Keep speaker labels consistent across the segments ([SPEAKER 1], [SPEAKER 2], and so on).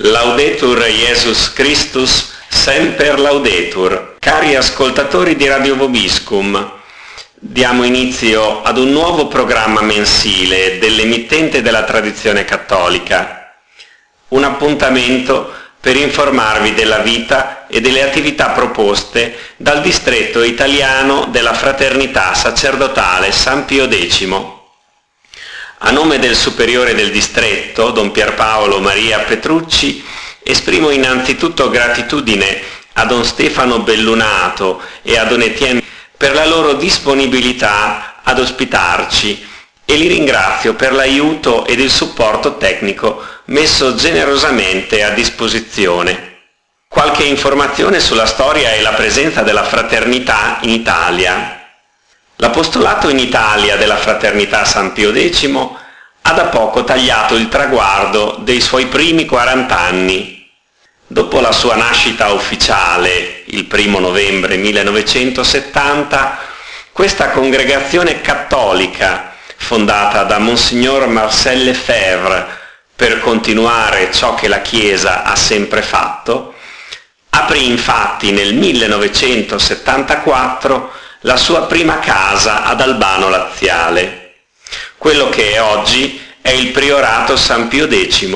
[SPEAKER 1] Laudetur Jesus Christus, semper laudetur. Cari ascoltatori di Radio Vobiscum, diamo inizio ad un nuovo programma mensile dell'emittente della tradizione cattolica. Un appuntamento per informarvi della vita e delle attività proposte dal distretto italiano della Fraternità Sacerdotale San Pio X. A nome del superiore del distretto, Don Pierpaolo Maria Petrucci, esprimo innanzitutto gratitudine a Don Stefano Bellunato e a Don Etienne per la loro disponibilità ad ospitarci e li ringrazio per l'aiuto ed il supporto tecnico messo generosamente a disposizione. Qualche informazione sulla storia e la presenza della fraternità in Italia. L'apostolato in Italia della Fraternità San Pio X ha da poco tagliato il traguardo dei suoi primi 40 anni. Dopo la sua nascita ufficiale, il 1 novembre 1970, questa congregazione cattolica, fondata da Monsignor Marcel Lefebvre per continuare ciò che la Chiesa ha sempre fatto, aprì infatti nel 1974 la sua prima casa ad Albano Laziale, quello che oggi è il Priorato San Pio X,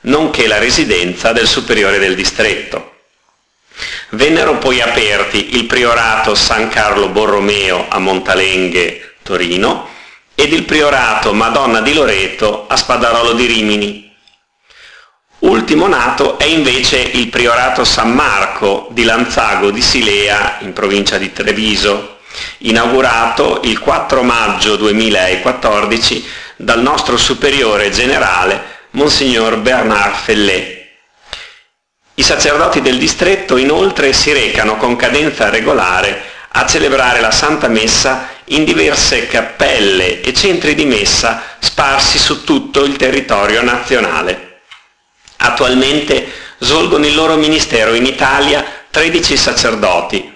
[SPEAKER 1] nonché la residenza del superiore del distretto. Vennero poi aperti il Priorato San Carlo Borromeo a Montalenghe, Torino, ed il Priorato Madonna di Loreto a Spadarolo di Rimini. Ultimo nato è invece il Priorato San Marco di Lanzago di Silea, in provincia di Treviso, inaugurato il 4 maggio 2014 dal nostro superiore generale Monsignor Bernard Fellet. I sacerdoti del distretto inoltre si recano con cadenza regolare a celebrare la Santa Messa in diverse cappelle e centri di messa sparsi su tutto il territorio nazionale. Attualmente svolgono il loro ministero in Italia 13 sacerdoti,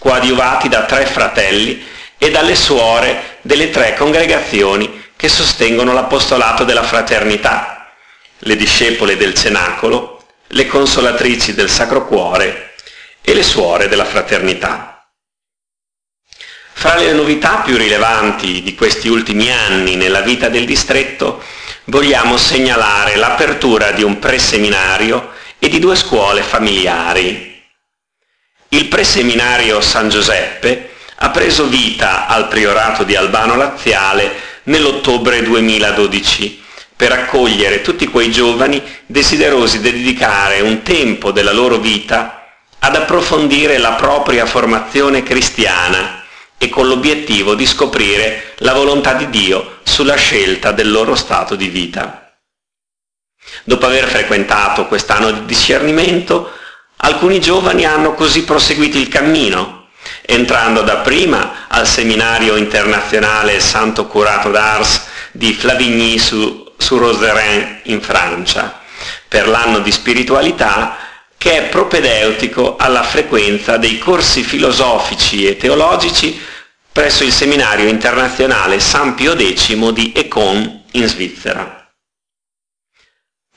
[SPEAKER 1] coadiuvati da tre fratelli e dalle suore delle tre congregazioni che sostengono l'apostolato della fraternità, le discepole del cenacolo, le consolatrici del Sacro Cuore e le suore della fraternità. Fra le novità più rilevanti di questi ultimi anni nella vita del distretto vogliamo segnalare l'apertura di un preseminario e di due scuole familiari. Il preseminario San Giuseppe ha preso vita al priorato di Albano Laziale nell'ottobre 2012 per accogliere tutti quei giovani desiderosi di dedicare un tempo della loro vita ad approfondire la propria formazione cristiana e con l'obiettivo di scoprire la volontà di Dio sulla scelta del loro stato di vita. Dopo aver frequentato quest'anno di discernimento, alcuni giovani hanno così proseguito il cammino, entrando dapprima al seminario internazionale Santo Curato d'Ars di Flavigny su, su Roserin in Francia, per l'anno di spiritualità che è propedeutico alla frequenza dei corsi filosofici e teologici presso il seminario internazionale San Pio X di Econ in Svizzera.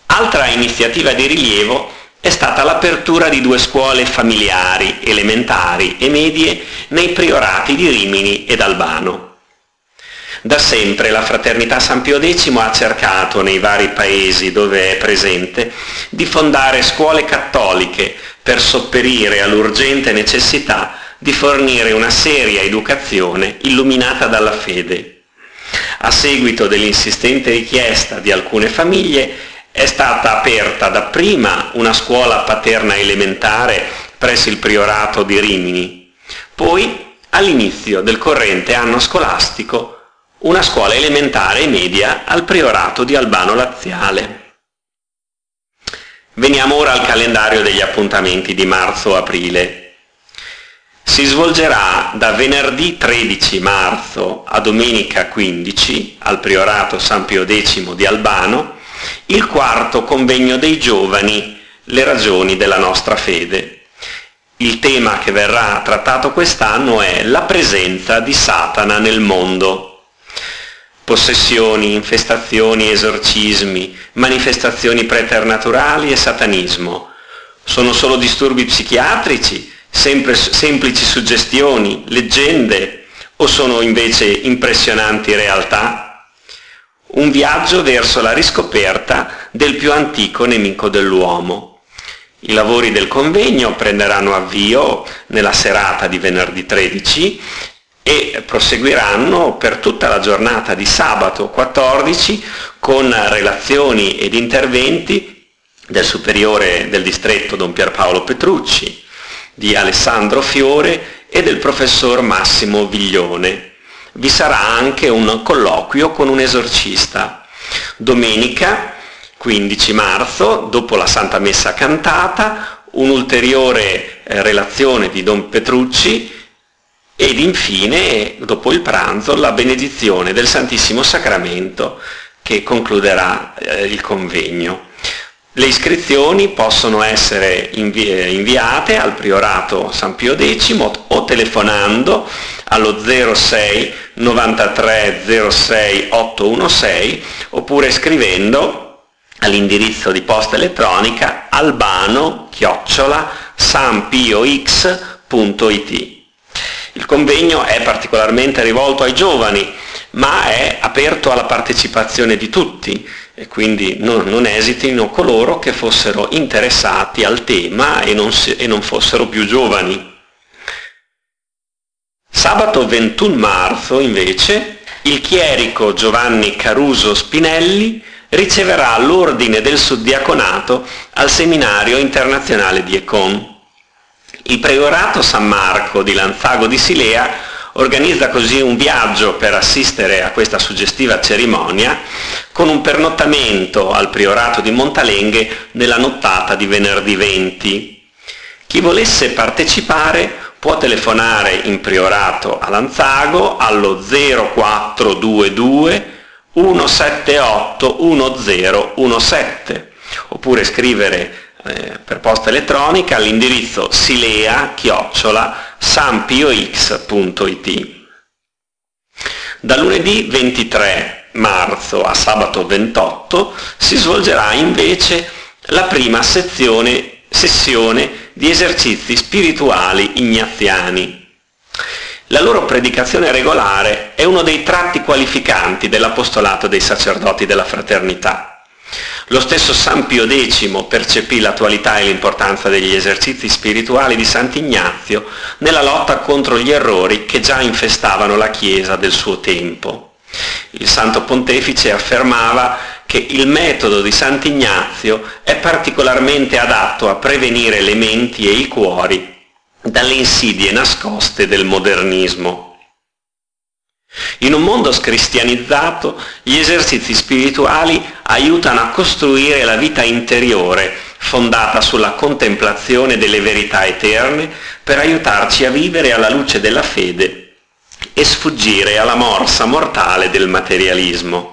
[SPEAKER 1] Altra iniziativa di rilievo è stata l'apertura di due scuole familiari, elementari e medie nei priorati di Rimini ed Albano. Da sempre la Fraternità San Pio X ha cercato nei vari paesi dove è presente di fondare scuole cattoliche per sopperire all'urgente necessità di fornire una seria educazione illuminata dalla fede. A seguito dell'insistente richiesta di alcune famiglie è stata aperta dapprima una scuola paterna elementare presso il priorato di Rimini, poi all'inizio del corrente anno scolastico una scuola elementare e media al priorato di Albano Laziale. Veniamo ora al calendario degli appuntamenti di marzo-aprile. Si svolgerà da venerdì 13 marzo a domenica 15 al Priorato San Pio X di Albano il quarto convegno dei giovani, le ragioni della nostra fede. Il tema che verrà trattato quest'anno è la presenza di Satana nel mondo. Possessioni, infestazioni, esorcismi, manifestazioni preternaturali e satanismo. Sono solo disturbi psichiatrici, sempre, semplici suggestioni, leggende o sono invece impressionanti realtà? Un viaggio verso la riscoperta del più antico nemico dell'uomo, i lavori del convegno prenderanno avvio nella serata di venerdì 13 e proseguiranno per tutta la giornata di sabato 14 con relazioni ed interventi del superiore del distretto Don Pierpaolo Petrucci, di Alessandro Fiore e del professor Massimo Viglione. Vi sarà anche un colloquio con un esorcista. Domenica 15 marzo, dopo la Santa Messa cantata, un'ulteriore eh, relazione di Don Petrucci ed infine, dopo il pranzo, la benedizione del Santissimo Sacramento che concluderà eh, il convegno. Le iscrizioni possono essere invi- eh, inviate al Priorato San Pio X o telefonando allo 06 93 06 816 oppure scrivendo all'indirizzo di posta elettronica albano-sampiox.it. Il convegno è particolarmente rivolto ai giovani, ma è aperto alla partecipazione di tutti e quindi non, non esitino coloro che fossero interessati al tema e non, e non fossero più giovani. Sabato 21 marzo, invece, il chierico Giovanni Caruso Spinelli riceverà l'ordine del suddiaconato al seminario internazionale di Econ. Il Priorato San Marco di Lanzago di Silea organizza così un viaggio per assistere a questa suggestiva cerimonia con un pernottamento al Priorato di Montalenghe nella nottata di venerdì 20. Chi volesse partecipare può telefonare in Priorato a Lanzago allo 0422 178 1017 oppure scrivere eh, per posta elettronica all'indirizzo silea-sampiox.it. Da lunedì 23 marzo a sabato 28 si svolgerà invece la prima sezione, sessione di esercizi spirituali ignaziani la loro predicazione regolare è uno dei tratti qualificanti dell'apostolato dei sacerdoti della fraternità. Lo stesso San Pio X percepì l'attualità e l'importanza degli esercizi spirituali di Sant'Ignazio nella lotta contro gli errori che già infestavano la Chiesa del suo tempo. Il Santo Pontefice affermava che il metodo di Sant'Ignazio è particolarmente adatto a prevenire le menti e i cuori dalle insidie nascoste del modernismo. In un mondo scristianizzato, gli esercizi spirituali aiutano a costruire la vita interiore, fondata sulla contemplazione delle verità eterne, per aiutarci a vivere alla luce della fede e sfuggire alla morsa mortale del materialismo.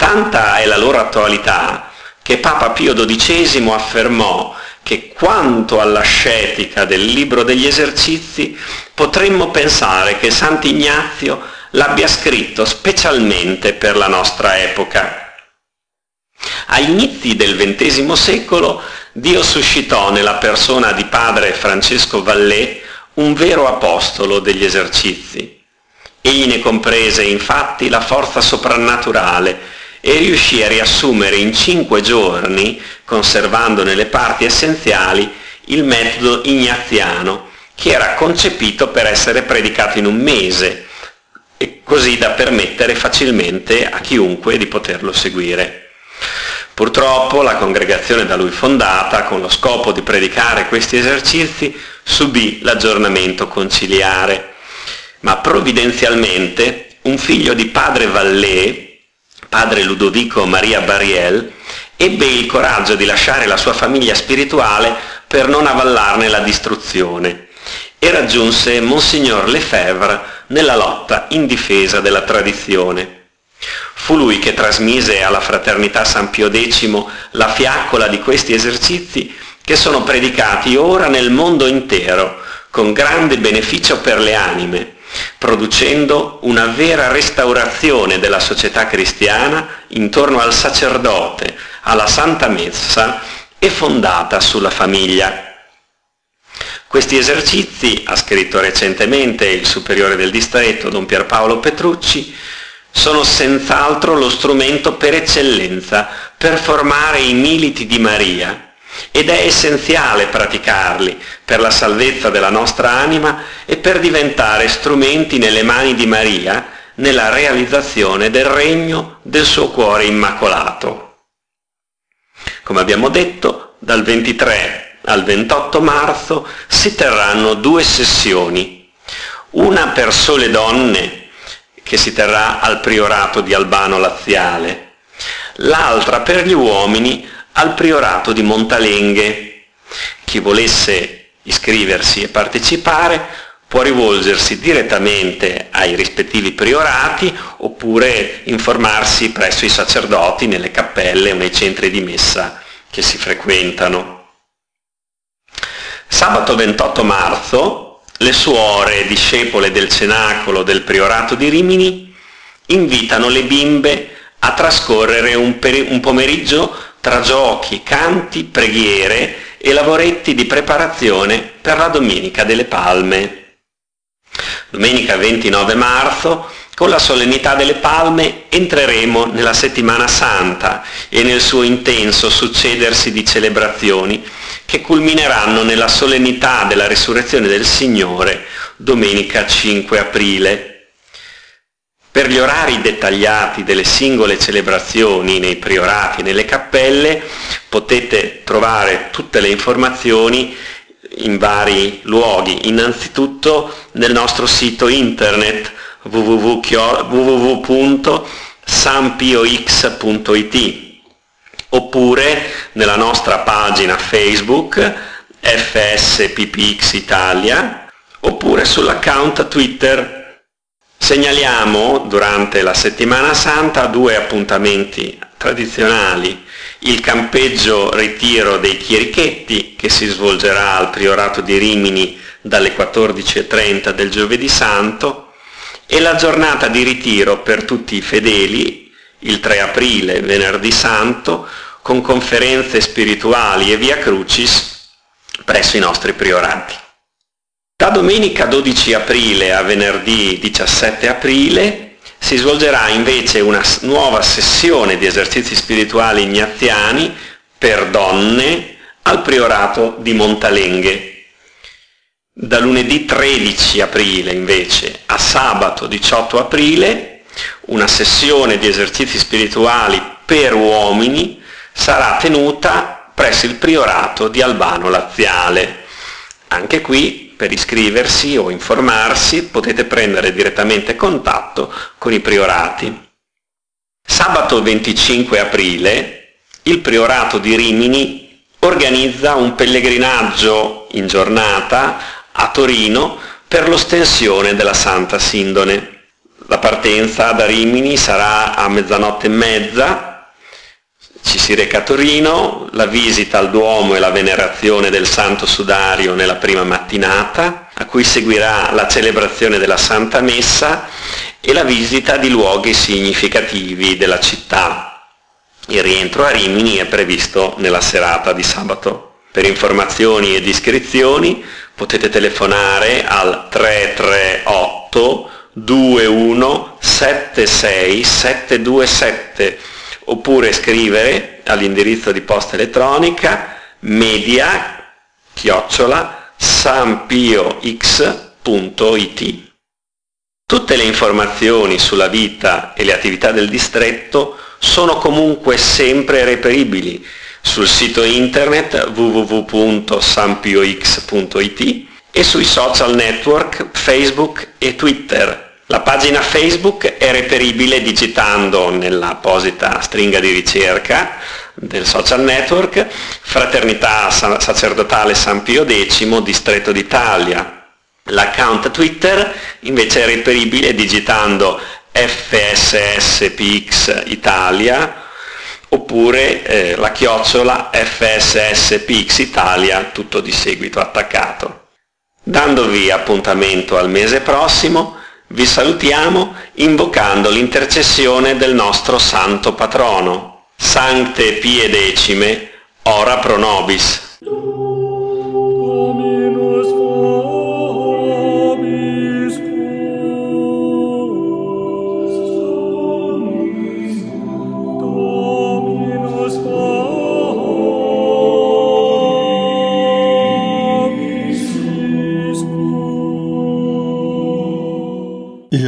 [SPEAKER 1] Tanta è la loro attualità che Papa Pio XII affermò che quanto all'ascetica del libro degli esercizi potremmo pensare che Sant'Ignazio l'abbia scritto specialmente per la nostra epoca. Agli inizi del XX secolo Dio suscitò nella persona di padre Francesco Vallée un vero apostolo degli esercizi. Egli ne comprese infatti la forza soprannaturale e riuscì a riassumere in cinque giorni, conservandone le parti essenziali, il metodo ignaziano, che era concepito per essere predicato in un mese, e così da permettere facilmente a chiunque di poterlo seguire. Purtroppo la congregazione da lui fondata, con lo scopo di predicare questi esercizi, subì l'aggiornamento conciliare, ma provvidenzialmente un figlio di padre Vallée, padre Ludovico Maria Bariel, ebbe il coraggio di lasciare la sua famiglia spirituale per non avvallarne la distruzione e raggiunse Monsignor Lefebvre nella lotta in difesa della tradizione. Fu lui che trasmise alla fraternità San Pio X la fiaccola di questi esercizi che sono predicati ora nel mondo intero con grande beneficio per le anime, producendo una vera restaurazione della società cristiana intorno al sacerdote, alla Santa Messa e fondata sulla famiglia. Questi esercizi, ha scritto recentemente il superiore del distretto Don Pierpaolo Petrucci, sono senz'altro lo strumento per eccellenza per formare i militi di Maria ed è essenziale praticarli per la salvezza della nostra anima e per diventare strumenti nelle mani di Maria nella realizzazione del regno del suo cuore immacolato. Come abbiamo detto, dal 23 al 28 marzo si terranno due sessioni, una per sole donne che si terrà al priorato di Albano Laziale, l'altra per gli uomini al priorato di Montalenghe. Chi volesse iscriversi e partecipare può rivolgersi direttamente ai rispettivi priorati oppure informarsi presso i sacerdoti nelle cappelle o nei centri di messa che si frequentano. Sabato 28 marzo le suore discepole del cenacolo del priorato di Rimini invitano le bimbe a trascorrere un, peri- un pomeriggio tra giochi, canti, preghiere e lavoretti di preparazione per la Domenica delle Palme. Domenica 29 marzo con la solennità delle palme entreremo nella settimana santa e nel suo intenso succedersi di celebrazioni che culmineranno nella solennità della risurrezione del Signore domenica 5 aprile. Per gli orari dettagliati delle singole celebrazioni nei priorati e nelle cappelle potete trovare tutte le informazioni in vari luoghi, innanzitutto nel nostro sito internet www.sampiox.it oppure nella nostra pagina Facebook FSPPX Italia oppure sull'account Twitter. Segnaliamo durante la settimana santa due appuntamenti tradizionali, il campeggio ritiro dei chierichetti che si svolgerà al Priorato di Rimini dalle 14.30 del giovedì santo e la giornata di ritiro per tutti i fedeli, il 3 aprile, venerdì santo, con conferenze spirituali e via crucis presso i nostri priorati. Da domenica 12 aprile a venerdì 17 aprile si svolgerà invece una nuova sessione di esercizi spirituali ignaziani per donne al priorato di Montalenghe da lunedì 13 aprile invece a sabato 18 aprile una sessione di esercizi spirituali per uomini sarà tenuta presso il priorato di Albano Laziale. Anche qui per iscriversi o informarsi potete prendere direttamente contatto con i priorati. Sabato 25 aprile il priorato di Rimini organizza un pellegrinaggio in giornata a Torino per l'ostensione della Santa Sindone. La partenza da Rimini sarà a mezzanotte e mezza, ci si reca a Torino, la visita al Duomo e la venerazione del Santo Sudario nella prima mattinata, a cui seguirà la celebrazione della Santa Messa e la visita di luoghi significativi della città. Il rientro a Rimini è previsto nella serata di sabato. Per informazioni ed iscrizioni potete telefonare al 338 21 76 727 oppure scrivere all'indirizzo di posta elettronica media chiocciola sampiox.it. Tutte le informazioni sulla vita e le attività del distretto sono comunque sempre reperibili sul sito internet www.sampiox.it e sui social network Facebook e Twitter. La pagina Facebook è reperibile digitando nell'apposita stringa di ricerca del social network, Fraternità Sacerdotale San Pio X, Distretto d'Italia. L'account Twitter invece è reperibile digitando FSSPX Italia oppure eh, la chiocciola FSSPX Italia, tutto di seguito attaccato. Dandovi appuntamento al mese prossimo, vi salutiamo invocando l'intercessione del nostro santo patrono, Sancte Pie Decime, ora pro nobis.